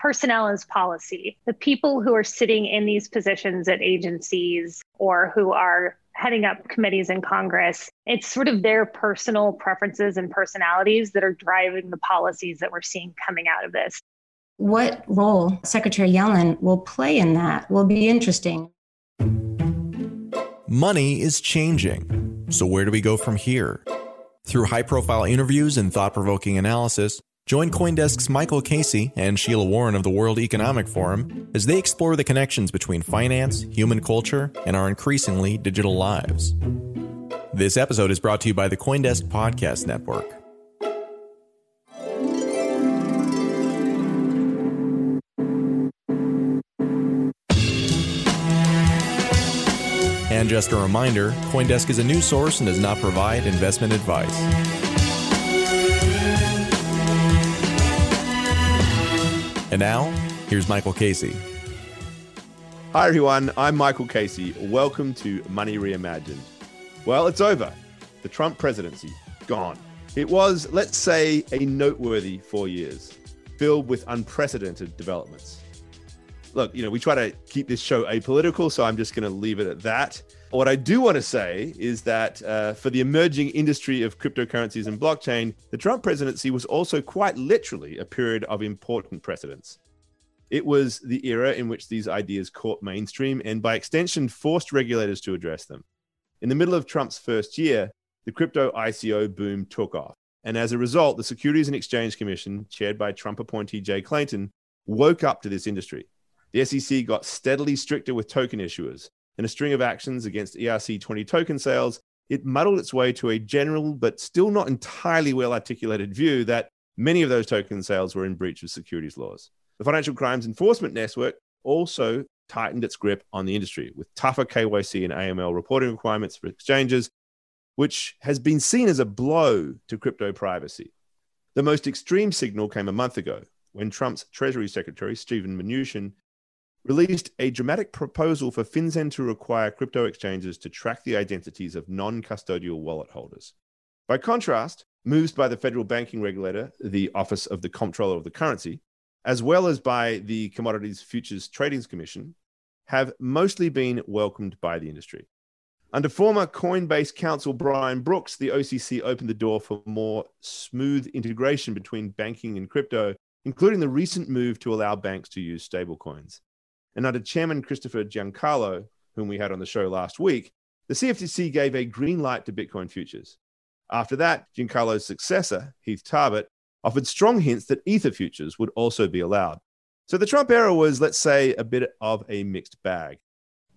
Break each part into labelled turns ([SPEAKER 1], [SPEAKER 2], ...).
[SPEAKER 1] personnel is policy. The people who are sitting in these positions at agencies or who are heading up committees in Congress, it's sort of their personal preferences and personalities that are driving the policies that we're seeing coming out of this.
[SPEAKER 2] What role Secretary Yellen will play in that will be interesting.
[SPEAKER 3] Money is changing. So, where do we go from here? Through high profile interviews and thought provoking analysis, join Coindesk's Michael Casey and Sheila Warren of the World Economic Forum as they explore the connections between finance, human culture, and our increasingly digital lives. This episode is brought to you by the Coindesk Podcast Network. And just a reminder Coindesk is a news source and does not provide investment advice. And now, here's Michael Casey.
[SPEAKER 4] Hi, everyone. I'm Michael Casey. Welcome to Money Reimagined. Well, it's over. The Trump presidency, gone. It was, let's say, a noteworthy four years, filled with unprecedented developments look, you know, we try to keep this show apolitical, so I'm just going to leave it at that. What I do want to say is that uh, for the emerging industry of cryptocurrencies and blockchain, the Trump presidency was also quite literally a period of important precedents. It was the era in which these ideas caught mainstream and, by extension, forced regulators to address them. In the middle of Trump's first year, the crypto ICO boom took off. And as a result, the Securities and Exchange Commission, chaired by Trump appointee Jay Clayton, woke up to this industry the SEC got steadily stricter with token issuers. In a string of actions against ERC20 token sales, it muddled its way to a general but still not entirely well articulated view that many of those token sales were in breach of securities laws. The Financial Crimes Enforcement Network also tightened its grip on the industry with tougher KYC and AML reporting requirements for exchanges, which has been seen as a blow to crypto privacy. The most extreme signal came a month ago when Trump's Treasury Secretary, Stephen Mnuchin, released a dramatic proposal for FinCEN to require crypto exchanges to track the identities of non custodial wallet holders. By contrast, moves by the federal banking regulator, the Office of the Comptroller of the Currency, as well as by the Commodities Futures Trading Commission, have mostly been welcomed by the industry. Under former Coinbase counsel Brian Brooks, the OCC opened the door for more smooth integration between banking and crypto, including the recent move to allow banks to use stablecoins. And under Chairman Christopher Giancarlo, whom we had on the show last week, the CFTC gave a green light to Bitcoin futures. After that, Giancarlo's successor, Heath Tarbert, offered strong hints that Ether futures would also be allowed. So the Trump era was, let's say, a bit of a mixed bag.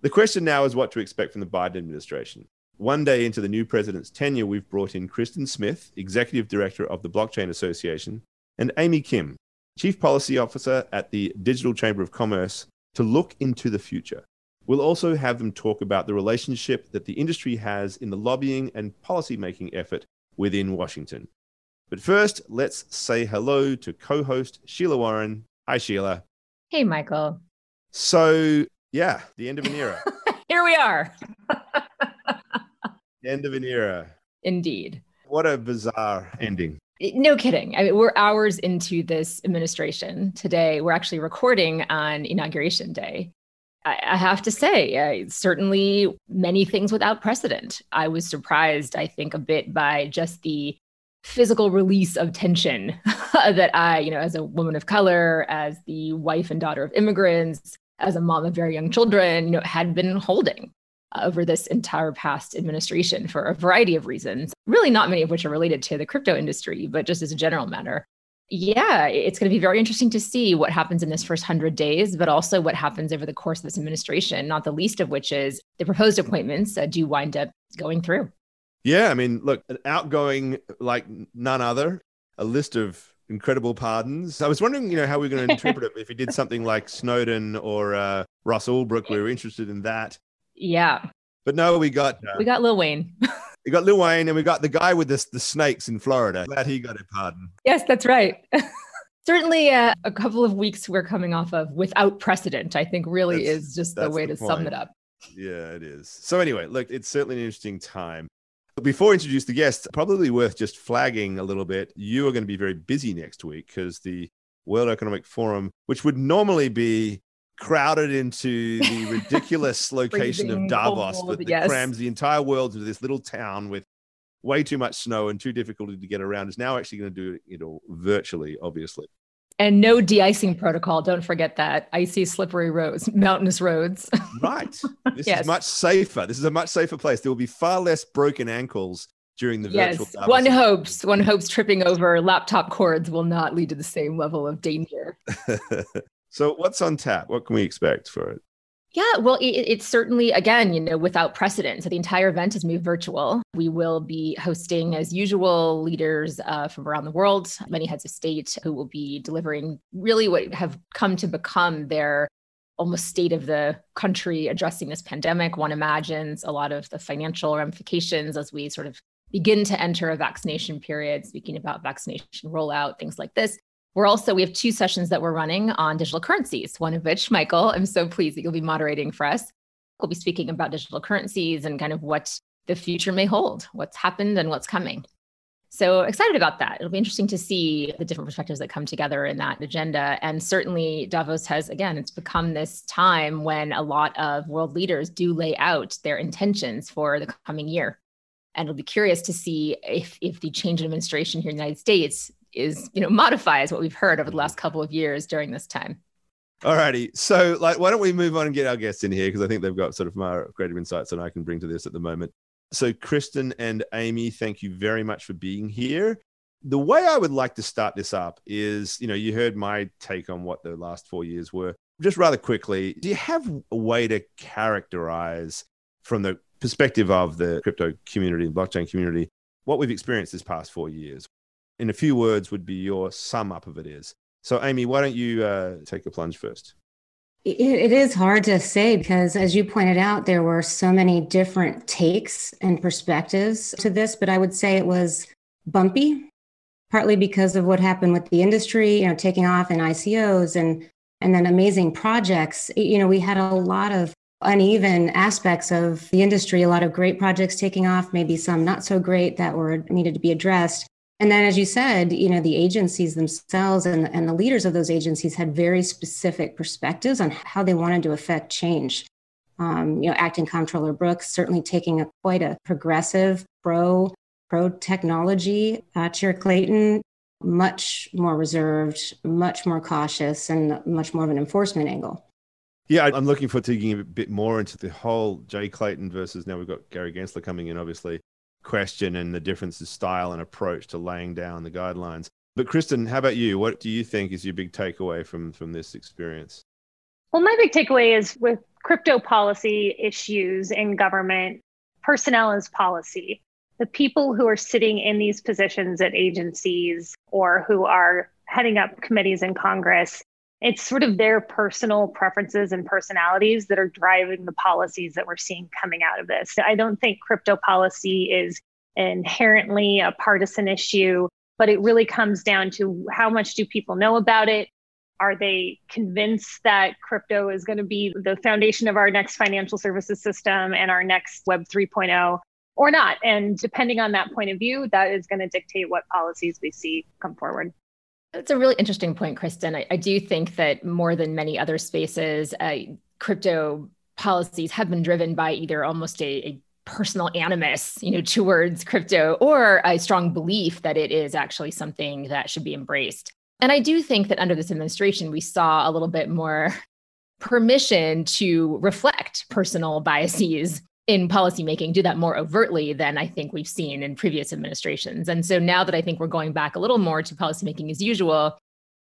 [SPEAKER 4] The question now is what to expect from the Biden administration. One day into the new president's tenure, we've brought in Kristin Smith, executive director of the Blockchain Association, and Amy Kim, chief policy officer at the Digital Chamber of Commerce to look into the future. We'll also have them talk about the relationship that the industry has in the lobbying and policymaking effort within Washington. But first, let's say hello to co host Sheila Warren. Hi, Sheila.
[SPEAKER 5] Hey, Michael.
[SPEAKER 4] So, yeah, the end of an era.
[SPEAKER 5] Here we are.
[SPEAKER 4] the end of an era.
[SPEAKER 5] Indeed.
[SPEAKER 4] What a bizarre ending.
[SPEAKER 5] No kidding. I mean, we're hours into this administration today. We're actually recording on inauguration day. I, I have to say, uh, certainly many things without precedent. I was surprised, I think, a bit by just the physical release of tension that I, you know, as a woman of color, as the wife and daughter of immigrants, as a mom of very young children, you know, had been holding over this entire past administration for a variety of reasons, really not many of which are related to the crypto industry, but just as a general matter. Yeah, it's going to be very interesting to see what happens in this first 100 days, but also what happens over the course of this administration, not the least of which is the proposed appointments uh, do wind up going through.
[SPEAKER 4] Yeah, I mean, look, an outgoing like none other, a list of incredible pardons. I was wondering, you know, how we're going to interpret it if he did something like Snowden or uh, Ross Ulbricht. We were interested in that.
[SPEAKER 5] Yeah.
[SPEAKER 4] But no, we got
[SPEAKER 5] uh, we got Lil Wayne.
[SPEAKER 4] we got Lil Wayne, and we got the guy with the the snakes in Florida. Glad he got a pardon.
[SPEAKER 5] Yes, that's right. Certainly, uh, a couple of weeks we're coming off of without precedent. I think really that's, is just the way the to point. sum it up.
[SPEAKER 4] Yeah, it is. So anyway, look, it's certainly an interesting time. But before I introduce the guests, probably worth just flagging a little bit. You are going to be very busy next week because the World Economic Forum, which would normally be crowded into the ridiculous location of Davos
[SPEAKER 5] cold,
[SPEAKER 4] that,
[SPEAKER 5] yes.
[SPEAKER 4] crams the entire world into this little town with way too much snow and too difficult to get around is now actually going to do it all virtually, obviously.
[SPEAKER 5] And no de-icing protocol. Don't forget that. Icy, slippery roads, mountainous roads.
[SPEAKER 4] Right. This
[SPEAKER 5] Yes.
[SPEAKER 4] is much safer. This is a much safer place. There will be far less broken ankles during the virtual
[SPEAKER 5] yes.
[SPEAKER 4] Davos
[SPEAKER 5] One hopes. One hopes tripping over laptop cords will not lead to the same level of danger.
[SPEAKER 4] So what's on tap? What can we expect for it?
[SPEAKER 5] Yeah, well, it, it's certainly, again, you know, without precedent. So the entire event has moved virtual. We will be hosting, as usual, leaders uh, from around the world, many heads of state who will be delivering really what have come to become their almost state of the country addressing this pandemic. One imagines a lot of the financial ramifications as we sort of begin to enter a vaccination period, speaking about vaccination rollout, things like this. We're also, we have two sessions that we're running on digital currencies, one of which, Michael, I'm so pleased that you'll be moderating for us. We'll be speaking about digital currencies and kind of what the future may hold, what's happened and what's coming. So excited about that. It'll be interesting to see the different perspectives that come together in that agenda. And certainly Davos has, again, it's become this time when a lot of world leaders do lay out their intentions for the coming year. And it'll be curious to see if, if the change in administration here in the United States is, you know, modifies what we've heard over the last mm-hmm. couple of years during this time.
[SPEAKER 4] All righty. So, like, why don't we move on and get our guests in here because I think they've got sort of more greater insights than I can bring to this at the moment. So, Kristin and Amy, thank you very much for being here. The way I would like to start this up is, you know, you heard my take on what the last four years were. Just rather quickly, do you have a way to characterize from the perspective of the crypto community and blockchain community what we've experienced this past four years? In a few words, would be your sum up of it is. So, Amy, why don't you uh, take a plunge first?
[SPEAKER 2] It, it is hard to say because, as you pointed out, there were so many different takes and perspectives to this. But I would say it was bumpy, partly because of what happened with the industry, you know, taking off in ICOs and and then amazing projects. You know, we had a lot of uneven aspects of the industry, a lot of great projects taking off, maybe some not so great that were needed to be addressed. And then, as you said, you know, the agencies themselves and, and the leaders of those agencies had very specific perspectives on how they wanted to affect change. Um, you know, acting comptroller Brooks certainly taking a quite a progressive, pro pro technology. Uh, Chair Clayton much more reserved, much more cautious, and much more of an enforcement angle.
[SPEAKER 4] Yeah, I'm looking forward to digging a bit more into the whole Jay Clayton versus now we've got Gary Gensler coming in, obviously, question and the difference in style and approach to laying down the guidelines. But Kristin, how about you? What do you think is your big takeaway from from this experience?
[SPEAKER 1] Well, my big takeaway is with crypto policy issues in government, personnel is policy. The people who are sitting in these positions at agencies or who are heading up committees in Congress, it's sort of their personal preferences and personalities that are driving the policies that we're seeing coming out of this. I don't think crypto policy is inherently a partisan issue, but it really comes down to how much do people know about it? Are they convinced that crypto is going to be the foundation of our next financial services system and our next Web 3.0 or not? And depending on that point of view, that is going to dictate what policies we see come forward.
[SPEAKER 5] It's a really interesting point, Kristin. I, I do think that more than many other spaces, uh, crypto policies have been driven by either almost a, a personal animus, you know, towards crypto, or a strong belief that it is actually something that should be embraced. And I do think that under this administration, we saw a little bit more permission to reflect personal biases in policymaking, do that more overtly than I think we've seen in previous administrations. And so now that I think we're going back a little more to policymaking as usual,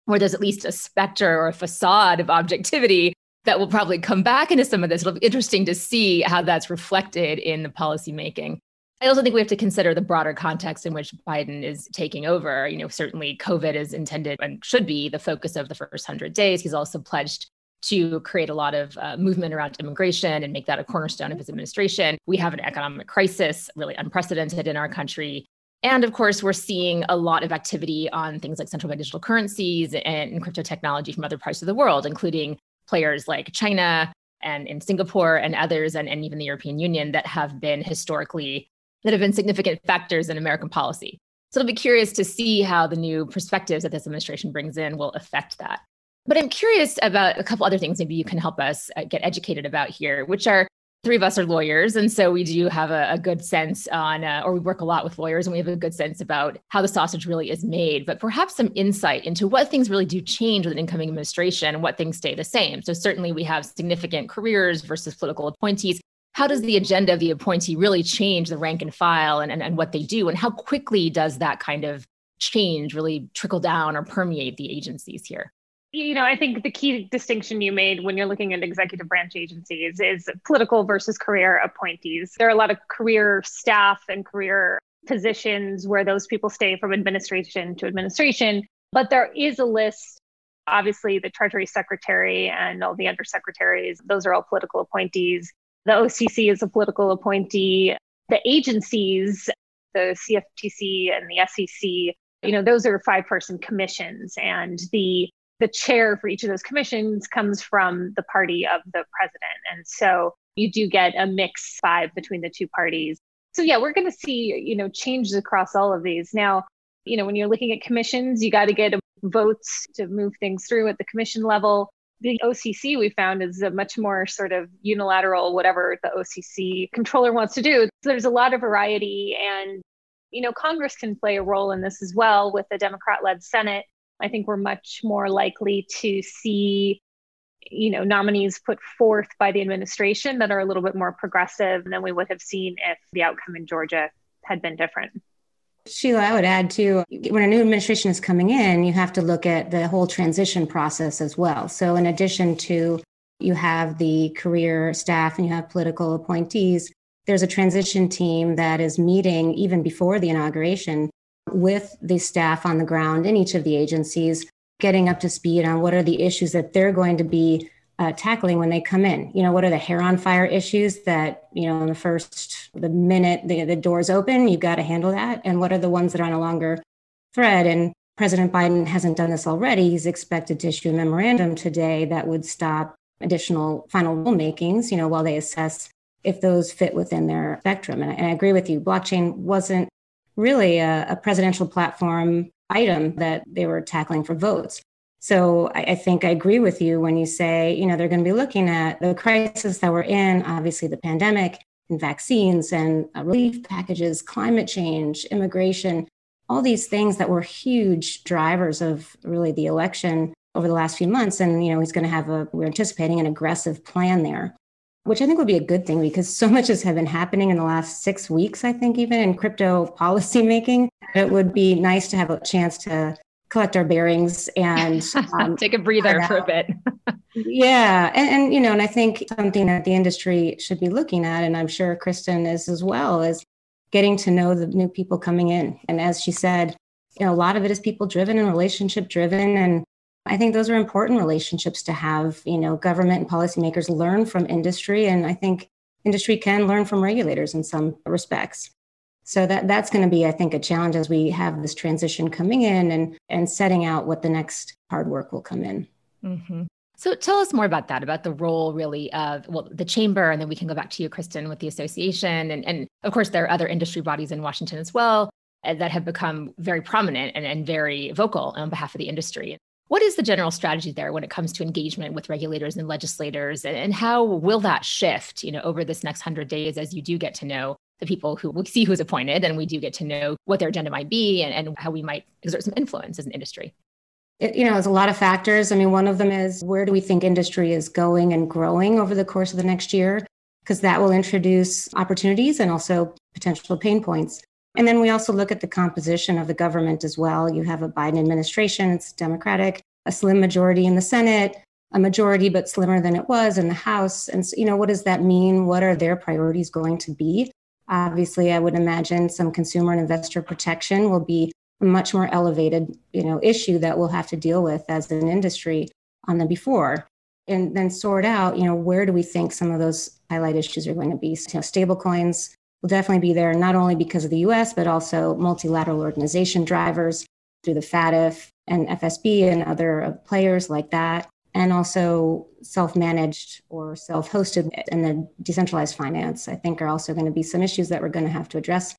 [SPEAKER 5] where there's at least a specter or a facade of objectivity that will probably come back into some of this. It'll be interesting to see how that's reflected in the policymaking. I also think we have to consider the broader context in which Biden is taking over. You know, certainly COVID is intended and should be the focus of the first 100 days. He's also pledged to create a lot of uh, movement around immigration and make that a cornerstone of his administration. We have an economic crisis, really unprecedented in our country. And of course, we're seeing a lot of activity on things like central bank digital currencies and crypto technology from other parts of the world, including players like China and in Singapore and others, and, and even the European Union that have been historically that have been significant factors in American policy. So I'll be curious to see how the new perspectives that this administration brings in will affect that. But I'm curious about a couple other things maybe you can help us uh, get educated about here, which are three of us are lawyers. And so we do have a, a good sense on, uh, or we work a lot with lawyers and we have a good sense about how the sausage really is made, but perhaps some insight into what things really do change with an incoming administration and what things stay the same. So certainly we have significant careers versus political appointees. How does the agenda of the appointee really change the rank and file and, and, and what they do? And how quickly does that kind of change really trickle down or permeate the agencies here?
[SPEAKER 1] You know, I think the key distinction you made when you're looking at executive branch agencies is political versus career appointees. There are a lot of career staff and career positions where those people stay from administration to administration, but there is a list. Obviously, the Treasury Secretary and all the undersecretaries, those are all political appointees. The OCC is a political appointee. The agencies, the CFTC and the SEC, you know, those are five person commissions. And the the chair for each of those commissions comes from the party of the president. And so you do get a mix five between the two parties. So yeah, we're going to see, you know, changes across all of these. Now, you know, when you're looking at commissions, you got to get votes to move things through at the commission level. The OCC we found is a much more sort of unilateral, whatever the OCC comptroller wants to do. So there's a lot of variety and you know, Congress can play a role in this as well with the Democrat led Senate I think we're much more likely to see you know nominees put forth by the administration that are a little bit more progressive than we would have seen if the outcome in Georgia had been different.
[SPEAKER 2] Sheila, I would add too, when a new administration is coming in, you have to look at the whole transition process as well. So, in addition to you have the career staff and you have political appointees, there's a transition team that is meeting even before the inauguration with the staff on the ground in each of the agencies, getting up to speed on what are the issues that they're going to be uh, tackling when they come in. You know, what are the hair on fire issues that, you know, in the first, the minute the, the doors open, you've got to handle that. And what are the ones that are on a longer thread? And President Biden hasn't done this already. He's expected to issue a memorandum today that would stop additional final rulemakings, you know, while they assess if those fit within their spectrum. And I, and I agree with you. Blockchain wasn't really a, a presidential platform item that they were tackling for votes. So I, I, think I agree with you when you say, you know, they're going to be looking at the crisis that we're in, obviously the pandemic and vaccines and uh, relief packages, climate change, immigration, all these things that were huge drivers of really the election over the last few months. And, you know, he's going to have a, we're anticipating an aggressive plan there which I think would be a good thing because so much has been happening in the last six weeks, I think, even in crypto policymaking. It would be nice to have a chance to collect our bearings and
[SPEAKER 5] um, take a breather for a bit.
[SPEAKER 2] yeah. And, and, you know, and I think something that the industry should be looking at, and I'm sure Kristin is as well, is getting to know the new people coming in. And as she said, you know, a lot of it is people driven and relationship driven. And I think those are important relationships to have. You know, government and policymakers learn from industry, and I think industry can learn from regulators in some respects. So that that's going to be, I think, a challenge as we have this transition coming in and and setting out what the next hard work will come in.
[SPEAKER 5] Mm-hmm. So tell us more about that, about the role really of well the chamber, and then we can go back to you, Kristin, with the association, and and of course there are other industry bodies in Washington as well uh, that have become very prominent and, and very vocal on behalf of the industry. What is the general strategy there when it comes to engagement with regulators and legislators, and, how will that shift, you know, over this next hundred days as you do get to know the people who we see who's appointed, and we do get to know what their agenda might be, and, and how we might exert some influence as an industry?
[SPEAKER 2] It, you know, there's a lot of factors. I mean, one of them is where do we think industry is going and growing over the course of the next year? Because that will introduce opportunities and also potential pain points. And then we also look at the composition of the government as well. You have a Biden administration, it's Democratic, a slim majority in the Senate, a majority but slimmer than it was in the House. And so, you know, what does that mean? What are their priorities going to be? Obviously, I would imagine some consumer and investor protection will be a much more elevated, you know, issue that we'll have to deal with as an industry on the before. And then sort out, you know, where do we think some of those highlight issues are going to be? You know, stable coins, will definitely be there, not only because of the US, but also multilateral organization drivers through the FATF and FSB and other uh, players like that. And also self managed or self hosted and the decentralized finance, I think, are also going to be some issues that we're going to have to address.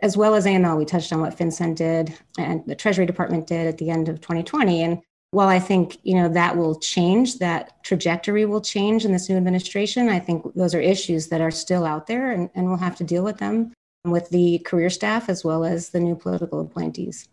[SPEAKER 2] as well as AML, we touched on what FinCEN did and the Treasury Department did at the end of 2020. And while I think you know that will change, that trajectory will change in this new administration, I think those are issues that are still out there, and, and we'll have to deal with them with the career staff as well as the new political appointees.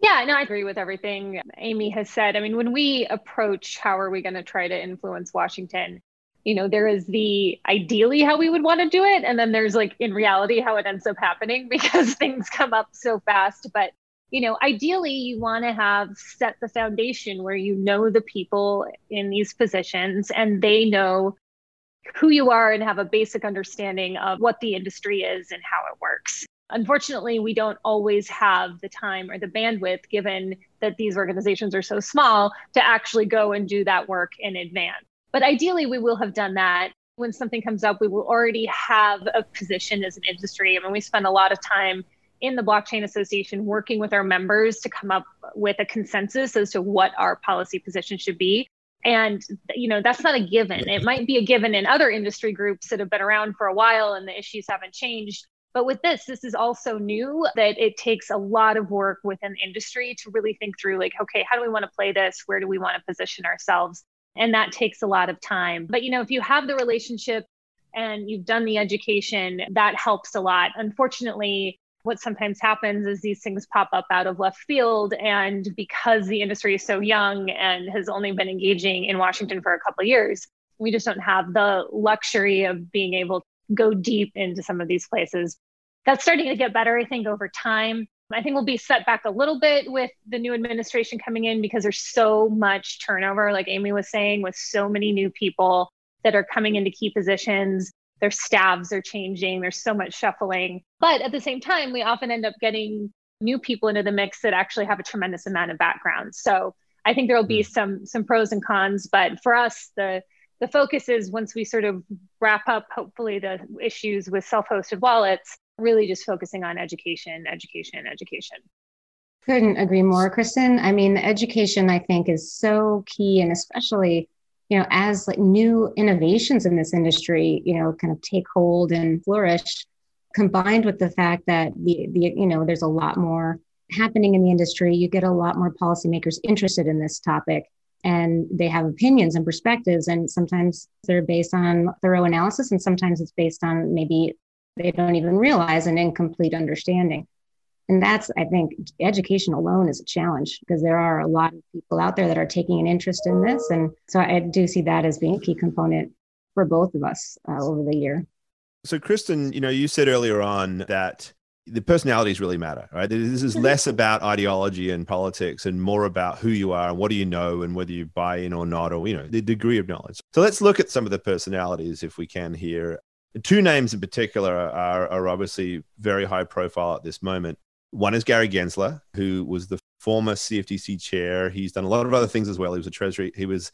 [SPEAKER 1] Yeah, no, I agree with everything Amy has said. I mean, when we approach how are we going to try to influence Washington, you know, there is the ideally how we would want to do it. And then there's like in reality how it ends up happening because things come up so fast. But, you know, ideally you want to have set the foundation where you know the people in these positions and they know who you are and have a basic understanding of what the industry is and how it works. Unfortunately, we don't always have the time or the bandwidth, given that these organizations are so small, to actually go and do that work in advance. But ideally, we will have done that. When something comes up, we will already have a position as an industry. I mean, we spend a lot of time in the Blockchain Association working with our members to come up with a consensus as to what our policy position should be. And, you know, that's not a given. It might be a given in other industry groups that have been around for a while and the issues haven't changed. But with this, this is also new that it takes a lot of work within industry to really think through like, okay, how do we want to play this? Where do we want to position ourselves? And that takes a lot of time. But, you know, if you have the relationship and you've done the education, that helps a lot. Unfortunately, what sometimes happens is these things pop up out of left field. And because the industry is so young and has only been engaging in Washington for a couple years, we just don't have the luxury of being able to go deep into some of these places. That's starting to get better, I think, over time. I think we'll be set back a little bit with the new administration coming in because there's so much turnover, like Amy was saying, with so many new people that are coming into key positions. Their staffs are changing, there's so much shuffling. But at the same time, we often end up getting new people into the mix that actually have a tremendous amount of background. So I think there will be hmm. some some pros and cons, but for us, the the focus is once we sort of wrap up, hopefully, the issues with self hosted wallets, really just focusing on education, education, education.
[SPEAKER 2] Couldn't agree more, Kristin. I mean, education, I think, is so key, and especially, you know, as like new innovations in this industry, you know, kind of take hold and flourish, combined with the fact that the, the you know, there's a lot more happening in the industry, you get a lot more policymakers interested in this topic and they have opinions and perspectives and sometimes they're based on thorough analysis and sometimes it's based on maybe they don't even realize an incomplete understanding and that's i think education alone is a challenge because there are a lot of people out there that are taking an interest in this and so i do see that as being a key component for both of us uh, over the year
[SPEAKER 4] so kristin you know you said earlier on that the personalities really matter, right? This is mm-hmm. less about ideology and politics and more about who you are and what do you know and whether you buy in or not, or, you know, the degree of knowledge. So let's look at some of the personalities if we can here. Two names in particular are, are obviously very high profile at this moment. One is Gary Gensler, who was the former CFTC chair. He's done a lot of other things as well. He was a treasury, he was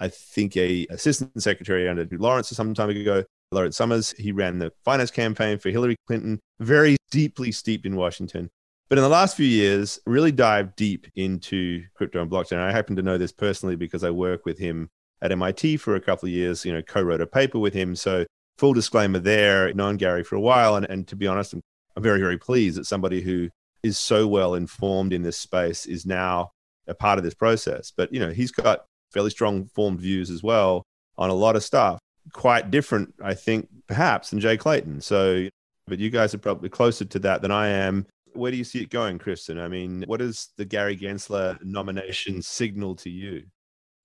[SPEAKER 4] I think a assistant secretary under Lawrence some time ago. Lawrence Summers, he ran the finance campaign for Hillary Clinton, very deeply steeped in Washington. But in the last few years, really dived deep into crypto and blockchain. I happen to know this personally because I work with him at MIT for a couple of years, you know, co-wrote a paper with him. So full disclaimer there, known Gary for a while. And, and to be honest, I'm, I'm very, very pleased that somebody who is so well informed in this space is now a part of this process. But, you know, he's got fairly strong formed views as well on a lot of stuff quite different, I think, perhaps, than Jay Clayton. So, but you guys are probably closer to that than I am. Where do you see it going, Kristin? I mean, what does the Gary Gensler nomination signal to you?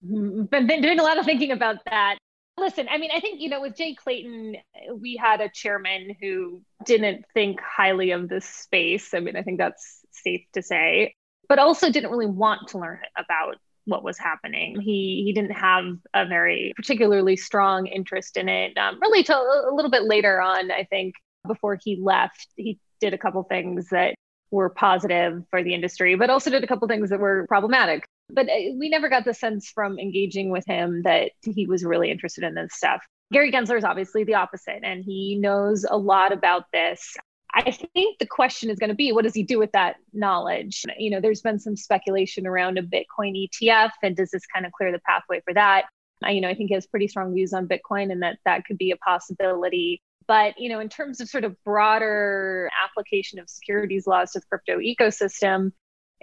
[SPEAKER 1] Mm-hmm. Been, been doing a lot of thinking about that. Listen, I mean, I think, you know, with Jay Clayton, we had a chairman who didn't think highly of this space. I mean, I think that's safe to say, but also didn't really want to learn about what was happening. He he didn't have a very particularly strong interest in it. Um, really, till a little bit later on, I think before he left, he did a couple things that were positive for the industry, but also did a couple things that were problematic. But uh, we never got the sense from engaging with him that he was really interested in this stuff. Gary Gensler is obviously the opposite, and he knows a lot about this. I think the question is going to be what does he do with that knowledge? You know, there's been some speculation around a Bitcoin ETF, and does this kind of clear the pathway for that? I, you know, I think he has pretty strong views on Bitcoin, and that that could be a possibility. But, you know, in terms of sort of broader application of securities laws to the crypto ecosystem,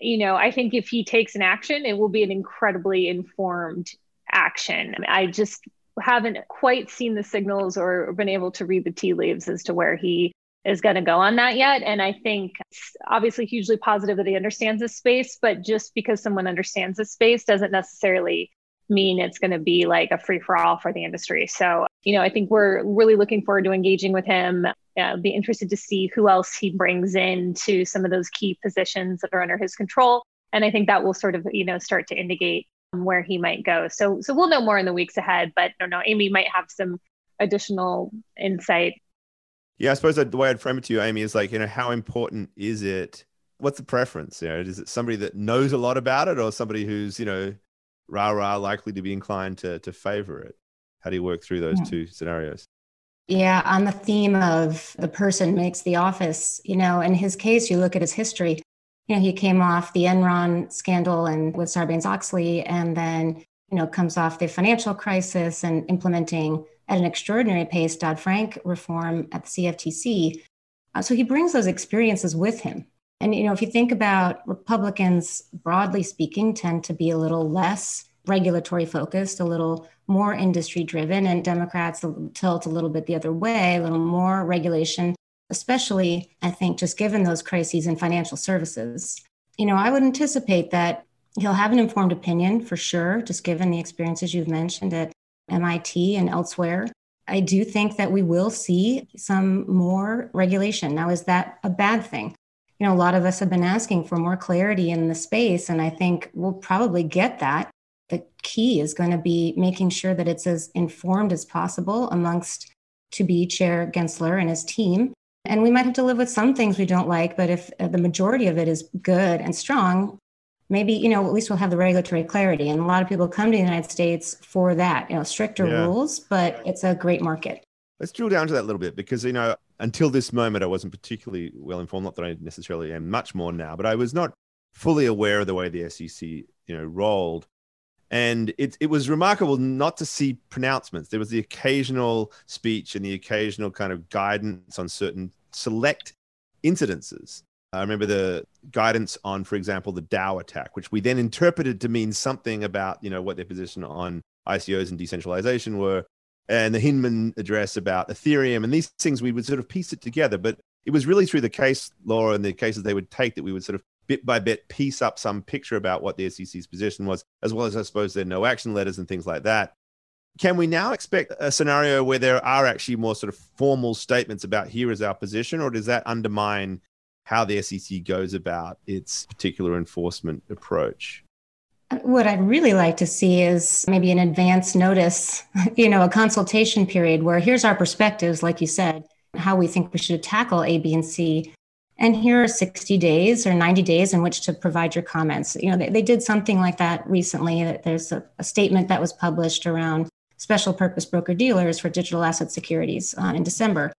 [SPEAKER 1] you know, I think if he takes an action, it will be an incredibly informed action. I just haven't quite seen the signals or been able to read the tea leaves as to where he is going to go on that yet. And I think it's obviously hugely positive that he understands this space, but just because someone understands this space doesn't necessarily mean it's going to be like a free for all for the industry. So, you know, I think we're really looking forward to engaging with him. Uh, be interested to see who else he brings in to some of those key positions that are under his control. And I think that will sort of, you know, start to indicate where he might go. So, so we'll know more in the weeks ahead. But I don't know, Amy might have some additional insight.
[SPEAKER 4] Yeah, I suppose the way I'd frame it to you, Amy, is like, you know, how important is it? What's the preference? You know, is it somebody that knows a lot about it, or somebody who's, you know, rah rah likely to be inclined to to favor it? How do you work through those yeah. Hmm. two scenarios?
[SPEAKER 2] Yeah, on the theme of the person makes the office, you know, in his case, you look at his history. You know, he came off the Enron scandal and with Sarbanes Oxley, and then, you know, comes off the financial crisis and implementing at an extraordinary pace Dodd Frank reform at the CFTC. Uh, so he brings those experiences with him. And, you know, if you think about Republicans, broadly speaking, tend to be a little less regulatory focused, a little more industry driven, and Democrats tilt a little bit the other way, a little more regulation, especially, I think, just given those crises in financial services. You know, I would anticipate that he'll have an informed opinion for sure, just given the experiences you've mentioned at MIT and elsewhere. I do think that we will see some more regulation. Now, is that a bad thing? You know, a lot of us have been asking for more clarity in the space, and I think we'll probably get that. The key is going to be making sure that it's as informed as possible amongst to be Chair Gensler and his team. And we might have to live with some things we don't like, but if uh, the majority of it is good and strong, maybe, you know, at least we'll have the regulatory clarity. And a lot of people come to the United States for that, you know, stricter yeah. rules, but it's a great market.
[SPEAKER 4] Let's drill down to that a little bit because, you know, until this moment, I wasn't particularly well informed. Not that I necessarily am much more now, but I was not fully aware of the way the SEC, you know, rolled. And it, it was remarkable not to see pronouncements. There was the occasional speech and the occasional kind of guidance on certain select incidences. I remember the guidance on, for example, the DAO attack, which we then interpreted to mean something about, you know, what their position on ICOs and decentralization were and the Hinman address about Ethereum and these things, we would sort of piece it together. But it was really through the case law and the cases they would take that we would sort of bit by bit piece up some picture about what the SEC's position was, as well as I suppose their no action letters and things like that. Can we now expect a scenario where there are actually more sort of formal statements about here is our position, or does that undermine how the SEC goes about its particular enforcement approach?
[SPEAKER 2] What I'd really like to see is maybe an advance notice, you know, a consultation period where here's our perspectives, like you said, how we think we should tackle A, B, and C. And here are 60 days or 90 days in which to provide your comments. You know, they, they did something like that recently. There's a, a, statement that was published around special purpose broker dealers for digital asset securities uh, in December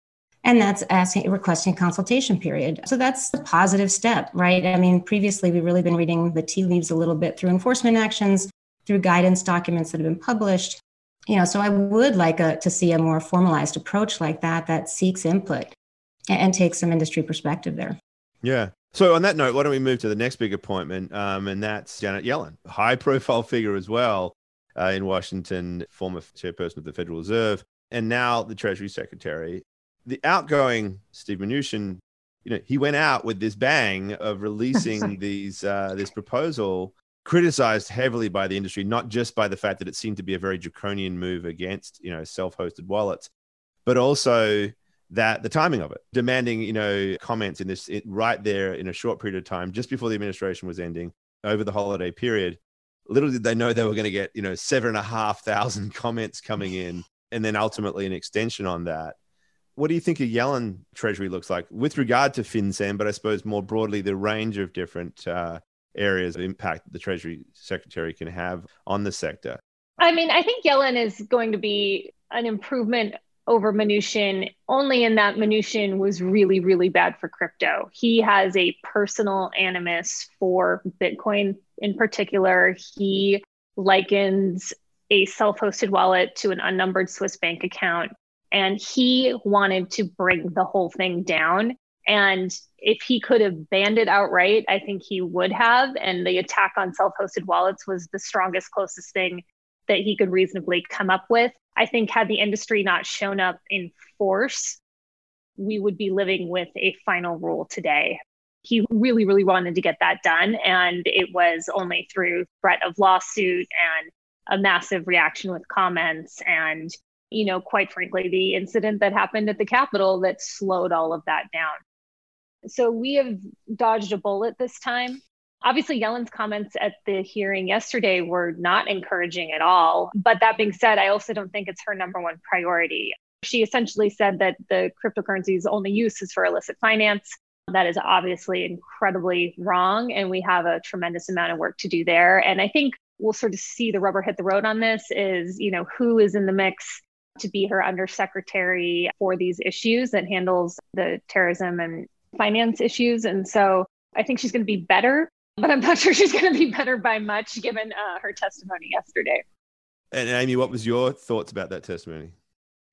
[SPEAKER 2] and that's asking requesting consultation period. So that's a positive step right? I mean previously we've really been reading the tea leaves a little bit through enforcement actions through guidance documents that have been published. You know so i would like a, to see a more formalized approach like that that seeks input and, and takes some industry perspective there.
[SPEAKER 4] Yeah. So on that note why don't we move to the next big appointment um, and that's janet yellen high profile figure as well uh, in washington former chairperson of the federal reserve and now the treasury secretary the outgoing Steve Mnuchin, you know, he went out with this bang of releasing these uh, this proposal, criticized heavily by the industry, not just by the fact that it seemed to be a very draconian move against you know self-hosted wallets, but also that the timing of it, demanding you know comments in this it, right there in a short period of time, just before the administration was ending, over the holiday period. Little did they know they were going to get you know seven and a half thousand comments coming in, and then ultimately an extension on that what do you think a Yellen Treasury looks like with regard to FinCEN, but I suppose more broadly the range of different uh, areas of impact the Treasury Secretary can have on the sector?
[SPEAKER 1] I mean, I think Yellen is going to be an improvement over Mnuchin, only in that Mnuchin was really, really bad for crypto. He has a personal animus for Bitcoin in particular. He likens a self hosted wallet to an unnumbered Swiss bank account And he wanted to bring the whole thing down. And if he could have banned it outright, I think he would have. And the attack on self hosted wallets was the strongest, closest thing that he could reasonably come up with. I think, had the industry not shown up in force, we would be living with a final rule today. He really, really wanted to get that done. And it was only through threat of lawsuit and a massive reaction with comments and, you know, quite frankly, the incident that happened at the Capitol that slowed all of that down. So we have dodged a bullet this time. Obviously, Yellen's comments at the hearing yesterday were not encouraging at all. But that being said, I also don't think it's her number one priority. She essentially said that the cryptocurrency's only use is for illicit finance. That is obviously incredibly wrong. And we have a tremendous amount of work to do there. And I think we'll sort of see the rubber hit the road on this is, you know, who is in the mix to be her undersecretary for these issues that handles the terrorism and finance issues. And so I think she's going to be better, but I'm not sure she's going to be better by much given uh, her testimony yesterday.
[SPEAKER 4] And Amy, what was your thoughts about that testimony?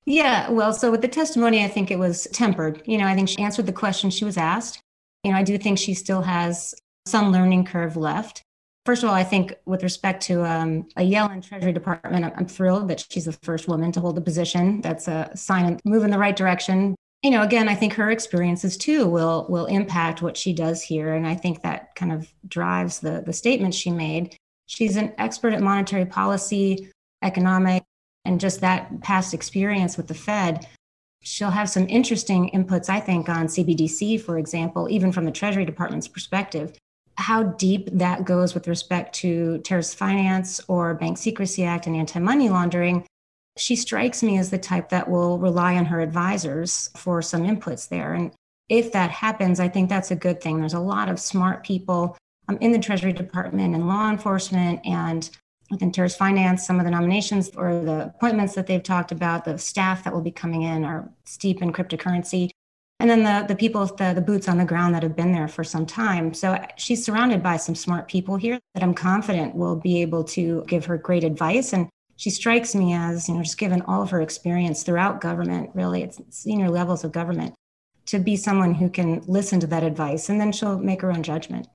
[SPEAKER 2] Yeah, well, so with the testimony, I think it was tempered. You know, I think she answered the question she was asked. You know, I do think she still has some learning curve left. First of all, I think with respect to um, a Yellen Treasury Department, I'm, I'm thrilled that she's the first woman to hold the position. That's a sign of move in the right direction. You know, again, I think her experiences too will will impact what she does here, and I think that kind of drives the the statement she made. She's an expert at monetary policy, economic, and just that past experience with the Fed, she'll have some interesting inputs, I think, on CBDC, for example, even from the Treasury Department's perspective. How deep that goes with respect to terrorist finance or Bank Secrecy Act and anti money laundering, she strikes me as the type that will rely on her advisors for some inputs there. And if that happens, I think that's a good thing. There's a lot of smart people um, in the Treasury Department and law enforcement and within terrorist finance, some of the nominations or the appointments that they've talked about, the staff that will be coming in are steep in cryptocurrency. And then the, the people, the, the boots on the ground that have been there for some time. So she's surrounded by some smart people here that I'm confident will be able to give her great advice. And she strikes me as, you know, just given all of her experience throughout government, really, it's senior levels of government, to be someone who can listen to that advice and then she'll make her own judgment.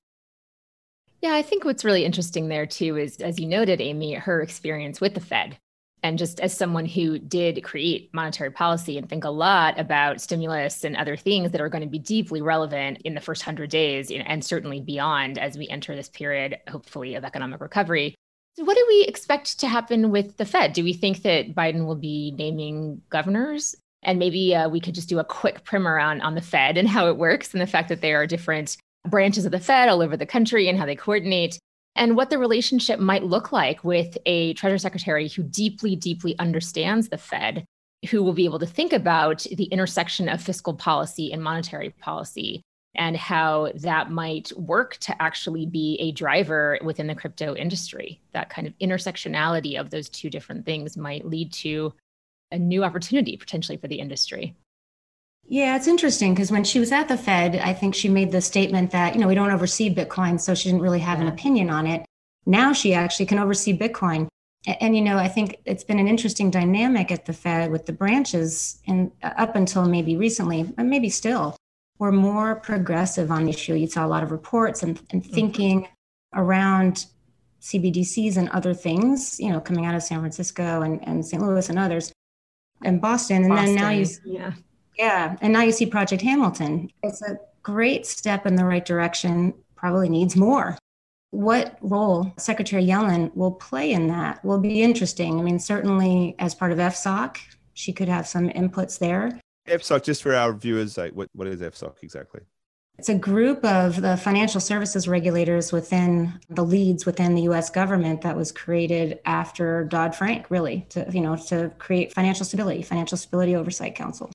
[SPEAKER 5] Yeah, I think what's really interesting there too is, as you noted, Amy, her experience with the Fed. And just as someone who did create monetary policy and think a lot about stimulus and other things that are going to be deeply relevant in the first 100 days and certainly beyond as we enter this period, hopefully, of economic recovery. So what do we expect to happen with the Fed? Do we think that Biden will be naming governors? And maybe uh, we could just do a quick primer on, on the Fed and how it works and the fact that there are different branches of the Fed all over the country and how they coordinate, and what the relationship might look like with a Treasury Secretary who deeply, deeply understands the Fed, who will be able to think about the intersection of fiscal policy and monetary policy and how that might work to actually be a driver within the crypto industry. That kind of intersectionality of those two different things might lead to a new opportunity potentially for the industry.
[SPEAKER 2] Yeah, it's interesting because when she was at the Fed, I think she made the statement that, you know, we don't oversee Bitcoin, so she didn't really have an opinion on it. Now she actually can oversee Bitcoin. And, and, you know, I think it's been an interesting dynamic at the Fed with the branches and uh, up until maybe recently, and maybe still, were more progressive on the issue. You saw a lot of reports and, and mm-hmm. thinking mm-hmm. around CBDCs and other things, you know, coming out of San Francisco and, and St. Louis and others and Boston. And Boston, then now you
[SPEAKER 5] yeah
[SPEAKER 2] yeah. And now you see Project Hamilton. It's a great step in the right direction, probably needs more. What role Secretary Yellen will play in that will be interesting. I mean, certainly as part of FSOC, she could have some inputs there.
[SPEAKER 4] FSOC, just for our viewers, like what, what is FSOC exactly?
[SPEAKER 2] It's a group of the financial services regulators within the leads within the US government that was created after Dodd-Frank, really, to you know, to create financial stability, financial stability oversight council.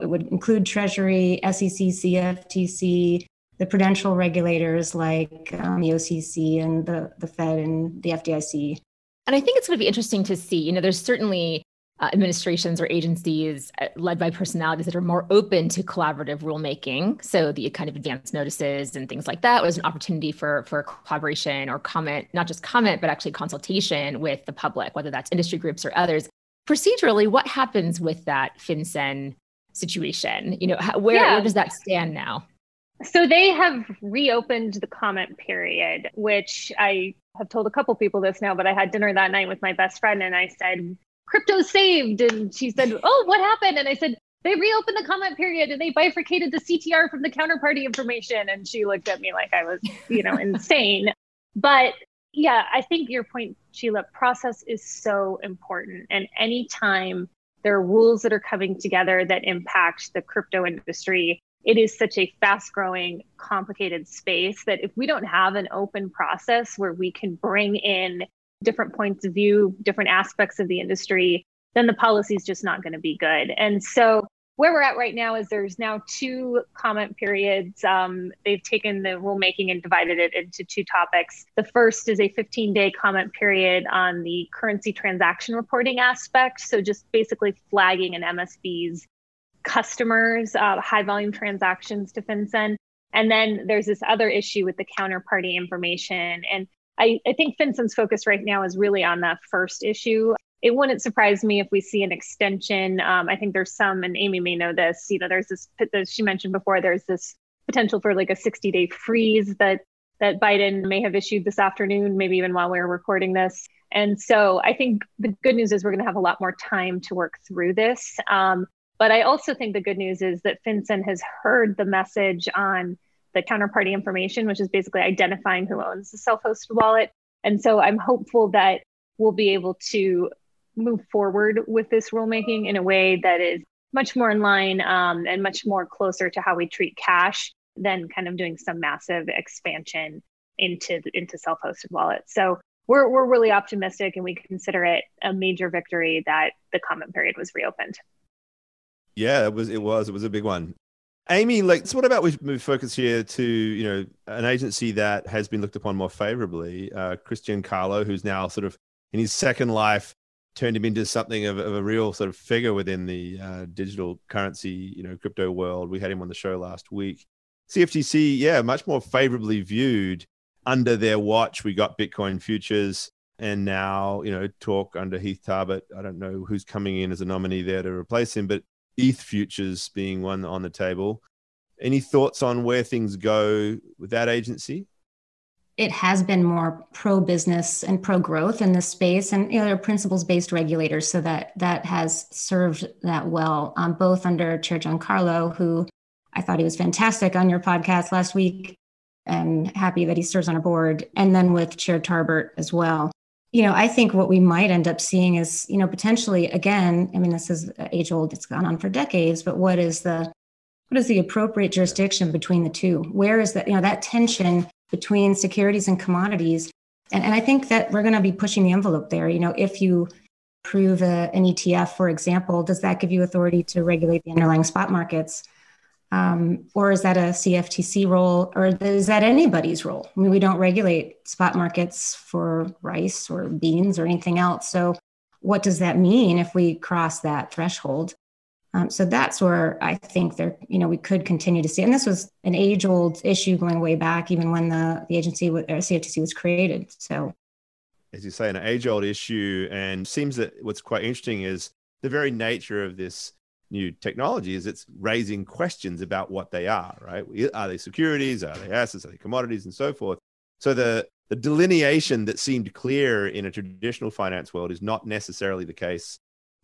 [SPEAKER 2] It would include Treasury, SEC, CFTC, the prudential regulators like um, the OCC and the, the Fed and the FDIC.
[SPEAKER 5] And I think it's going to be interesting to see. You know, there's certainly uh, administrations or agencies uh, led by personalities that are more open to collaborative rulemaking. So the kind of advance notices and things like that was an opportunity for for collaboration or comment, not just comment, but actually consultation with the public, whether that's industry groups or others procedurally, what happens with that FinCEN situation? You know, how, where, yeah. where does that stand now?
[SPEAKER 1] So they have reopened the comment period, which I have told a couple people this now, but I had dinner that night with my best friend and I said, crypto saved. And she said, Oh, what happened? And I said, they reopened the comment period and they bifurcated the CTR from the counterparty information. And she looked at me like I was, you know, insane. But yeah, I think your point, Sheila, process is so important. And anytime there are rules that are coming together that impact the crypto industry, it is such a fast growing, complicated space that if we don't have an open process where we can bring in different points of view, different aspects of the industry, then the policy is just not going to be good. And so where we're at right now is there's now two comment periods. Um, they've taken the rulemaking and divided it into two topics. The first is a 15 day comment period on the currency transaction reporting aspect. So, just basically flagging an MSB's customers, uh, high volume transactions to FinCEN. And then there's this other issue with the counterparty information. And I, I think FinCEN's focus right now is really on that first issue. It wouldn't surprise me if we see an extension. Um, I think there's some, and Amy may know this. You know, there's this. As she mentioned before, there's this potential for like a 60 day freeze that that Biden may have issued this afternoon, maybe even while we are recording this. And so I think the good news is we're going to have a lot more time to work through this. Um, but I also think the good news is that FinCEN has heard the message on the counterparty information, which is basically identifying who owns the self hosted wallet. And so I'm hopeful that we'll be able to move forward with this rulemaking in a way that is much more in line um, and much more closer to how we treat cash than kind of doing some massive expansion into into self-hosted wallets. So we're we're really optimistic and we consider it a major victory that the comment period was reopened.
[SPEAKER 4] Yeah, it was it was it was a big one. Amy, like, so what about we move focus here to you know an agency that has been looked upon more favorably, uh, Chris Giancarlo, who's now sort of in his second life turned him into something of, of a real sort of figure within the uh, digital currency, you know, crypto world. We had him on the show last week. CFTC, yeah, much more favorably viewed under their watch. We got Bitcoin futures, and now you know talk under Heath Tarbert. I don't know who's coming in as a nominee there to replace him, but ETH futures being one on the table. Any thoughts on where things go with that agency?
[SPEAKER 2] It has been more pro business and pro growth in this space, and you know, they're principles based regulators, so that that has served that well. Um, both under Chair Giancarlo, who I thought he was fantastic on your podcast last week, and happy that he serves on a board, and then with Chair Tarbert as well you know, I think what we might end up seeing is, you know, potentially again, I mean, this is age old, it's gone on for decades, but what is the what is the appropriate jurisdiction between the two? Where is that, you know, that tension between securities and commodities? And, and I think that we're going to be pushing the envelope there. You know, if you prove a, an ETF, for example, does that give you authority to regulate the underlying spot markets? Um, or is that a CFTC role, or is that anybody's role? I mean, we don't regulate spot markets for rice or beans or anything else. So, what does that mean if we cross that threshold? Um, so that's where I think there, you know, we could continue to see. And this was an age-old issue going way back, even when the the agency, or CFTC, was created. So,
[SPEAKER 4] as you say, an age-old issue, and seems that what's quite interesting is the very nature of this new technology is it's raising questions about what they are, right? Are they securities? Are they assets? Are they commodities and so forth? So the, the delineation that seemed clear in a traditional finance world is not necessarily the case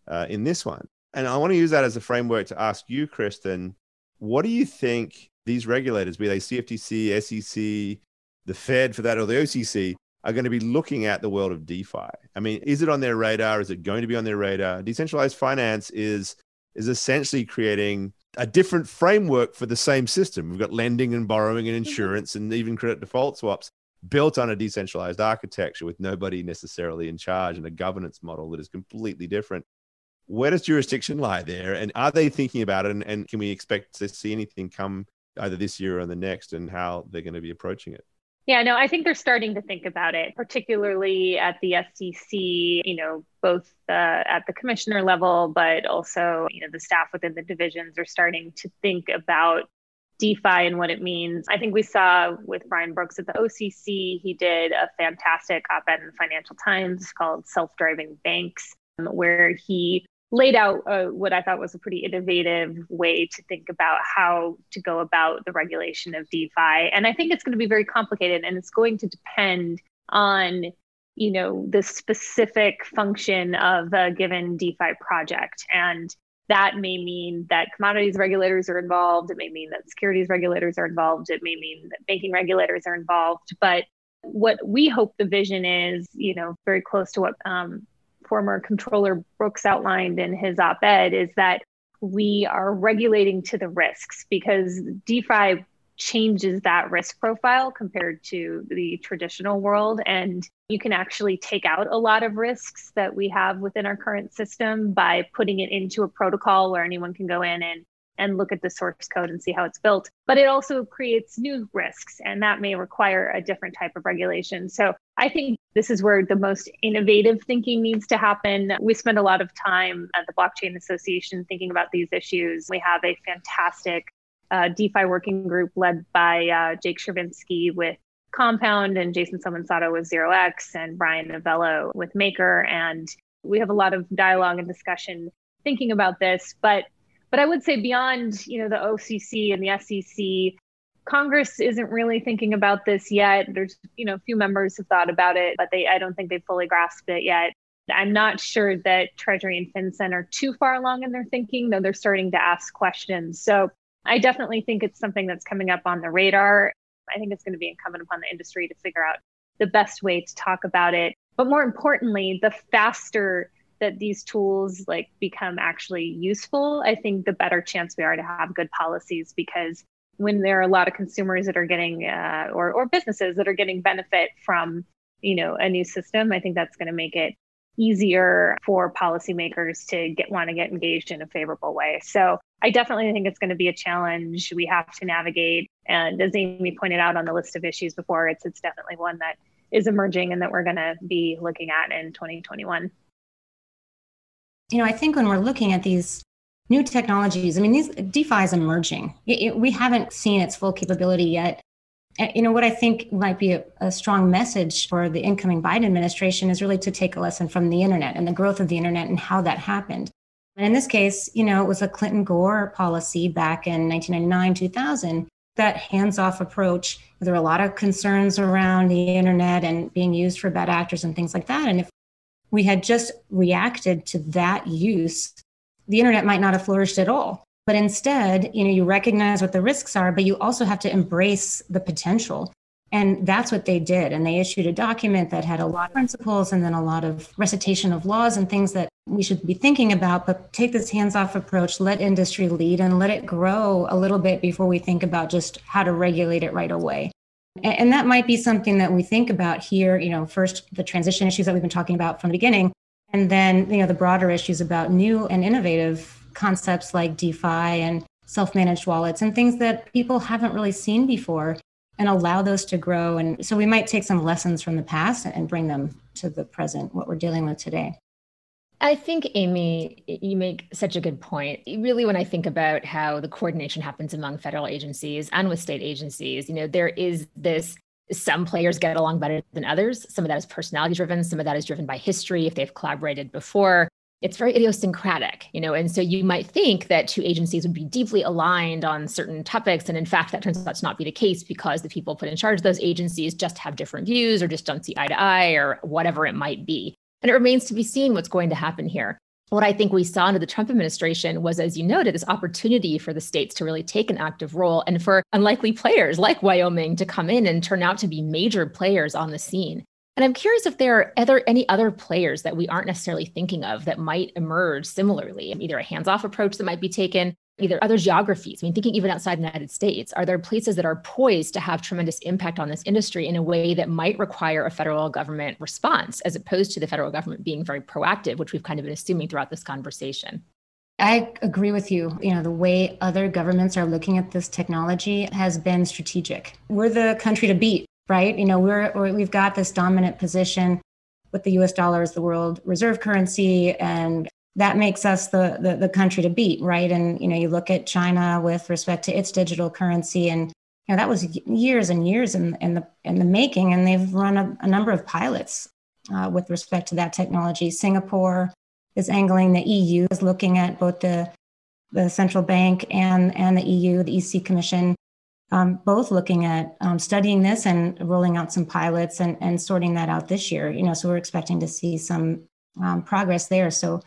[SPEAKER 4] uh, in this one. And I want to use that as a framework to ask you, Kristin, what do you think these regulators, be they CFTC, SEC, the Fed for that, or the OCC, are going to be looking at the world of DeFi? I mean, is it on their radar? Is it going to be on their radar? Decentralized finance is is essentially creating a different framework for the same system. We've got lending and borrowing and mm-hmm. insurance and even credit default swaps built on a decentralized architecture with nobody necessarily in charge and a governance model that is completely different. Where does jurisdiction lie there? And are they thinking about it? And, and can we expect to see anything come either this year or the next and how they're going to be approaching it?
[SPEAKER 1] Yeah, no, I think they're starting to think about it, particularly at the SEC, you know, both at the commissioner level, but also, you know, the staff within the divisions are starting to think about DeFi and what it means. I think we saw with Brian Brooks at the OCC, he did a fantastic op ed in the Financial Times called Self Driving Banks. where he laid out uh, what I thought was a pretty innovative way to think about how to go about the regulation of DeFi. And I think it's going to be very complicated and it's going to depend on you know the specific function of a given DeFi project. And that may mean that commodities regulators are involved. It may mean that securities regulators are involved. It may mean that banking regulators are involved. But what we hope the vision is, you know, very close to what um, former comptroller Brooks outlined in his op ed, is that we are regulating to the risks because DeFi changes that risk profile compared to the traditional world. And you can actually take out a lot of risks that we have within our current system by putting it into a protocol where anyone can go in and and look at the source code and see how it's built. But it also creates new risks, and that may require a different type of regulation. So I think this is where the most innovative thinking needs to happen. We spend a lot of time at the Blockchain Association thinking about these issues. We have a fantastic uh, DeFi working group led by uh, Jake Chervinsky with Compound and Jason Somensatto with Zero X and Brian Novello with Maker. And we have a lot of dialogue and discussion thinking about this. But but I would say beyond you know the OCC and the SEC, Congress isn't really thinking about this yet. There's you know a few members have thought about it, but they I don't think they've fully grasped it yet. I'm not sure that Treasury and FinCEN are too far along in their thinking, though they're starting to ask questions. So I definitely think it's something that's coming up on the radar. I think it's going to be incumbent upon the industry to figure out the best way to talk about it. But more importantly, the faster that these tools like become actually useful, I think the better chance we are to have good policies because when there are a lot of consumers that are getting uh, or or businesses that are getting benefit from you know a new system, I think that's going to make it easier for policymakers to get want to get engaged in a favorable way. So I definitely think it's going to be a challenge we have to navigate. And as Amy pointed out on the list of issues before, it's it's definitely one that is emerging and that we're going to be looking at in 2021.
[SPEAKER 2] You know, I think when we're looking at these new technologies, I mean, these DeFi is emerging. It, it, we haven't seen its full capability yet. You know what i think might be a, a, strong message for the incoming biden administration is really to take a lesson from the internet and the growth of the internet and how that happened. And in this case you know it was a clinton gore policy back in 1999 2000 that hands-off approach. There were a lot of concerns around the internet and being used for bad actors and things like that. And if we had just reacted to that use the internet might not have flourished at all but instead, you know, you recognize what the risks are, but you also have to embrace the potential. And that's what they did. And they issued a document that had a lot of principles and then a lot of recitation of laws and things that we should be thinking about. But take this hands off approach, let industry lead, and let it grow a little bit before we think about just how to regulate it right away. And that might be something that we think about here. You know, first, the transition issues that we've been talking about from the beginning, and then, you know, the broader issues about new and innovative concepts like DeFi and self managed wallets and things that people haven't really seen before and allow those to grow. And so we might take some lessons from the past and bring them to the present, what we're dealing with today.
[SPEAKER 5] I think, Amy, you make such a good point. Really, when I think about how the coordination happens among federal agencies and with state agencies, you know, there is this some players get along better than others. Some of that is personality driven, some of that is driven by history, if they've collaborated before it's very idiosyncratic, you know, and so you might think that two agencies would be deeply aligned on certain topics. And in fact, that turns out to not be the case because the people put in charge of those agencies just have different views or just don't see eye to eye or whatever it might be. And it remains to be seen what's going to happen here. What I think we saw under the Trump administration was, as you noted, this opportunity for the states to really take an active role and for unlikely players like Wyoming to come in and turn out to be major players on the scene. And I'm curious if there are other, any other players that we aren't necessarily thinking of that might emerge similarly, either a hands off approach that might be taken, either other geographies. I mean, thinking even outside the United States, are there places that are poised to have tremendous impact on this industry in a way that might require a federal government response, as opposed to the federal government being very proactive, which we've kind of been assuming throughout this conversation?
[SPEAKER 2] I agree with you. You know, the way other governments are looking at this technology has been strategic. We're the country to beat right? You know, we're, we've got this dominant position with the US dollar as the world reserve currency and that makes us the, the, the country to beat, right? And you know, you look at China with respect to its digital currency, and you know that was years and years in, in the in the making, and they've run a, a number of pilots uh, with respect to that technology. Singapore, is angling the EU, is looking at both the the central bank and and the EU, the EC Commission, um, both looking at um, studying this and rolling out some pilots and and sorting that out this year. You know, so we're expecting to see some um, progress there. So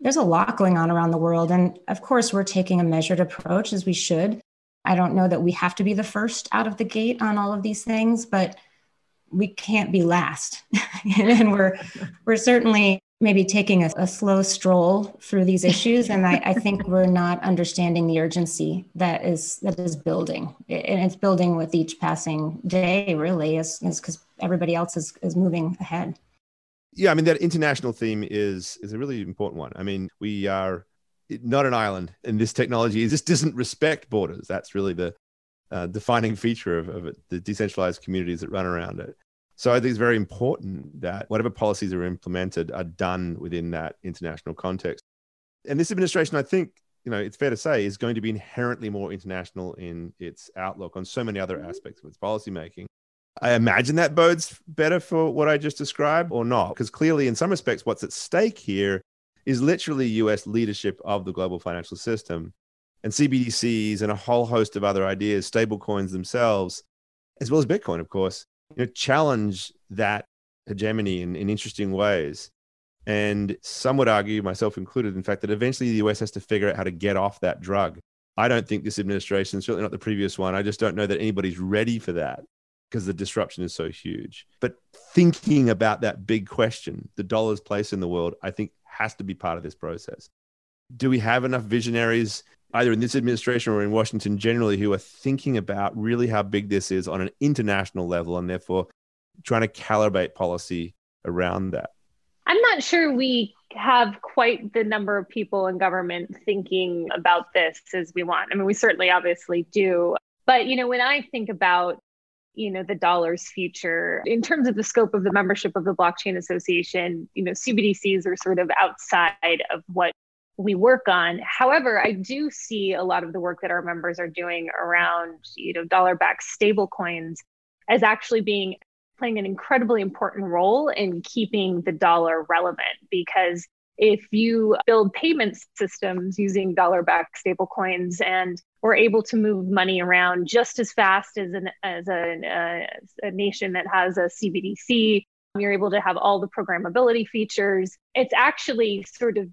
[SPEAKER 2] there's a lot going on around the world, and of course, we're taking a measured approach as we should. I don't know that we have to be the first out of the gate on all of these things, but we can't be last. and we're we're certainly maybe taking a, a, slow stroll through these issues and I, I, think we're not understanding the urgency that is that is building and it's building with each passing day really is because everybody else is, is moving ahead
[SPEAKER 4] yeah i mean that international theme is is a really important one i mean we are not an island and this technology just doesn't respect borders that's really the uh, defining feature of, of it, the decentralized communities that run around it so I think it's very important that whatever policies are implemented are done within that international context. And this administration, I think, you know, it's fair to say, is going to be inherently more international in its outlook on so many other mm-hmm. aspects of its policymaking. I imagine that bodes better for what I just described or not, because clearly, in some respects, what's at stake here is literally US leadership of the global financial system and CBDCs and a whole host of other ideas, stablecoins themselves, as well as Bitcoin, of course, you know, challenge that hegemony in, in interesting ways. And some would argue, myself included, in fact, that eventually the US has to figure out how to get off that drug. I don't think this administration, certainly not the previous one, I just don't know that anybody's ready for that because the disruption is so huge. But thinking about that big question, the dollar's place in the world, I think has to be part of this process. Do we have enough visionaries either in this administration or in Washington generally, who are thinking about really how big this is on an international level and therefore trying to calibrate policy around that?
[SPEAKER 1] I'm not sure we have quite the number of people in government thinking about this as we want. I mean, we certainly obviously do. But, you know, when I think about you know the dollar's future in terms of the scope of the membership of the blockchain association you know cbdcs are sort of outside of what we work on. However, I do see a lot of the work that our members are doing around, you know, dollar-backed stablecoins as actually being playing an incredibly important role in keeping the dollar relevant because if you build payment systems using dollar-backed stablecoins and we're able to move money around just as fast as an as a, a, a nation that has a CBDC, you're able to have all the programmability features. It's actually sort of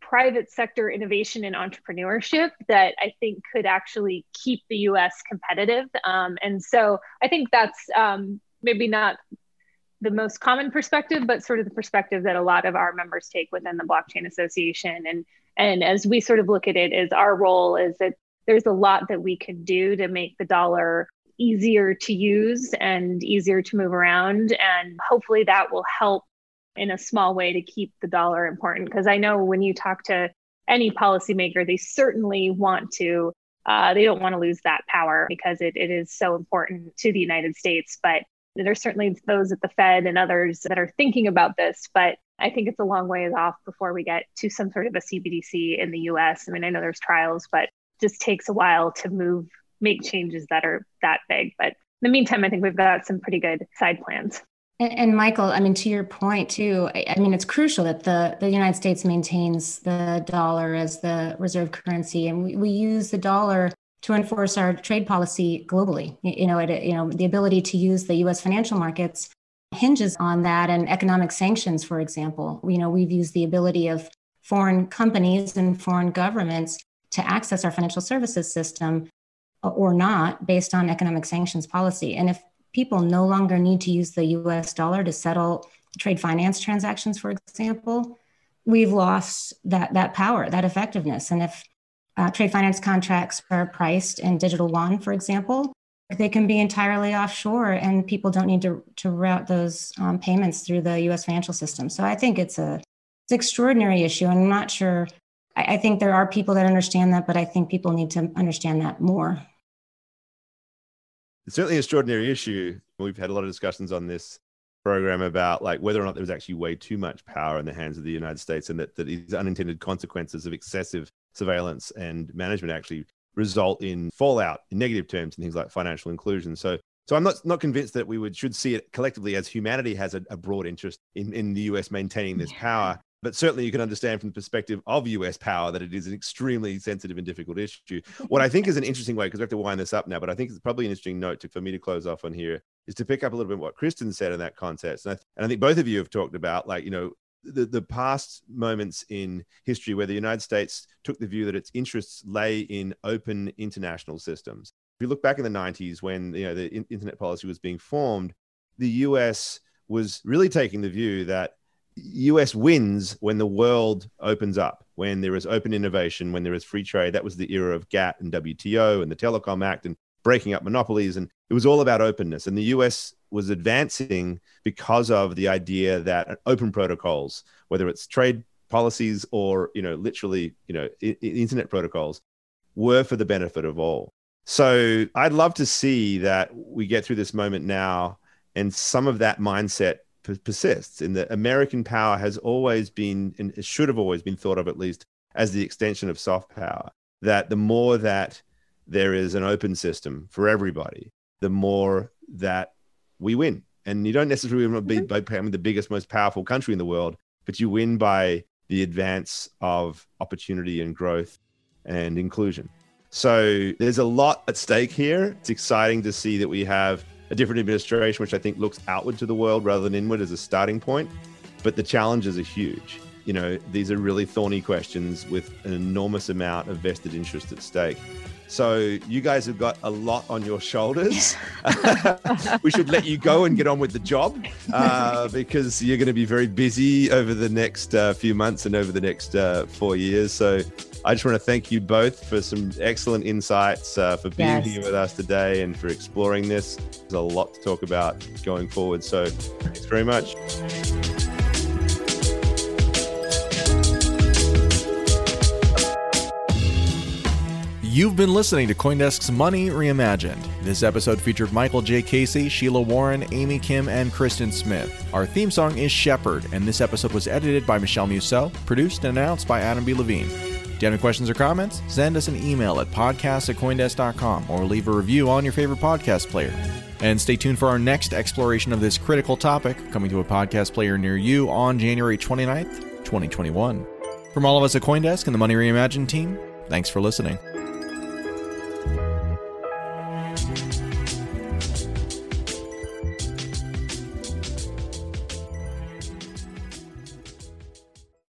[SPEAKER 1] private sector innovation and entrepreneurship that I think could actually keep the US competitive. Um, and so I think that's um, maybe not the most common perspective, but sort of the perspective that a lot of our members take within the Blockchain Association. And, and as we sort of look at it, is our role is that there's a lot that we can do to make the dollar easier to use and easier to move around. And hopefully that will help in a small way to keep the dollar important. Because I know when you talk to any policymaker, they certainly want to, uh, they don't want to lose that power because it, it is so important to the United States. But there's certainly those at the Fed and others that are thinking about this. But I think it's a long ways off before we get to some sort of a CBDC in the US. I mean, I know there's trials, but just takes a while to move, make changes that are that big. But in the meantime, I think we've got some pretty good side plans.
[SPEAKER 2] And, and, Michael, I mean, to your point too, I, I, mean, it's crucial that the, the United States maintains the dollar as the reserve currency, and we, we use the dollar to enforce our trade policy globally. You know, it, you know, the ability to use the U.S. financial markets hinges on that, and economic sanctions, for example. You know, we've used the ability of foreign companies and foreign governments to access our financial services system uh, or not based on economic sanctions policy. And if people no longer need to use the US dollar to settle trade finance transactions, for example, we've lost that, that power, that effectiveness. And if uh, trade finance contracts are priced in digital yuan, for example, they can be entirely offshore and people don't need to, to route those um, payments through the US financial system. So I think it's a it's an extraordinary issue. And I'm not sure, I, I think there are people that understand that, but I think people need to understand that more
[SPEAKER 4] it's certainly an extraordinary issue. We've had a lot of discussions on this program about like whether or not there was actually way too much power in the hands of the United States and that, that these unintended consequences of excessive surveillance and management actually result in fallout in negative terms and things like financial inclusion. So so I'm not not convinced that we would should see it collectively as humanity has a, a broad interest in, in the US maintaining this power. but certainly you can understand from the perspective of US power that it is an extremely sensitive and difficult issue. What I think is an interesting way, because we have to wind this up now, but I think it's probably an interesting note to, for me to close off on here is to pick up a little bit what Kristin said in that context. And I, and I think both of you have talked about, like, you know, the, the past moments in history where the United States took the view that its interests lay in open international systems. If you look back in the 90s when you know the internet policy was being formed, the US was really taking the view that US wins when the world opens up, when there is open innovation, when there is free trade. That was the era of GATT and WTO and the Telecom Act and breaking up monopolies. And it was all about openness. And the US was advancing because of the idea that open protocols, whether it's trade policies or, you know, literally, you know, I- internet protocols, were for the benefit of all. So I'd love to see that we get through this moment now and some of that mindset persists in that American power has always been, and it should have always been thought of at least as the extension of soft power. That the more that there is an open system for everybody, the more that we win. And you don't necessarily want to be mm-hmm. by becoming the biggest, most powerful country in the world, but you win by the advance of opportunity and growth and inclusion. So there's a lot at stake here. It's exciting to see that we have a different administration, which I think looks outward to the world rather than inward as a starting point. But the challenges are huge. You know, these are really thorny questions with an enormous amount of vested interest at stake. So you guys have got a lot on your shoulders. we should let you go and get on with the job uh, because you're going to be very busy over the next uh, few months and over the next uh, four years. So I just want to thank you both for some excellent insights, uh, for being yes. here with us today, and for exploring this. There's a lot to talk about going forward. So, thanks very much.
[SPEAKER 3] You've been listening to Coindesk's Money Reimagined. This episode featured Michael J. Casey, Sheila Warren, Amy Kim, and Kristin Smith. Our theme song is Shepherd, and this episode was edited by Michelle Musso, produced and announced by Adam B. Levine Do you have any questions or comments? Send us an email at podcast at Coindesk.com or leave a review on your favorite podcast player. And stay tuned for our next exploration of this critical topic coming to a podcast player near you on January 29th, 2021. From all of us at Coindesk and the Money Reimagined team, thanks for listening.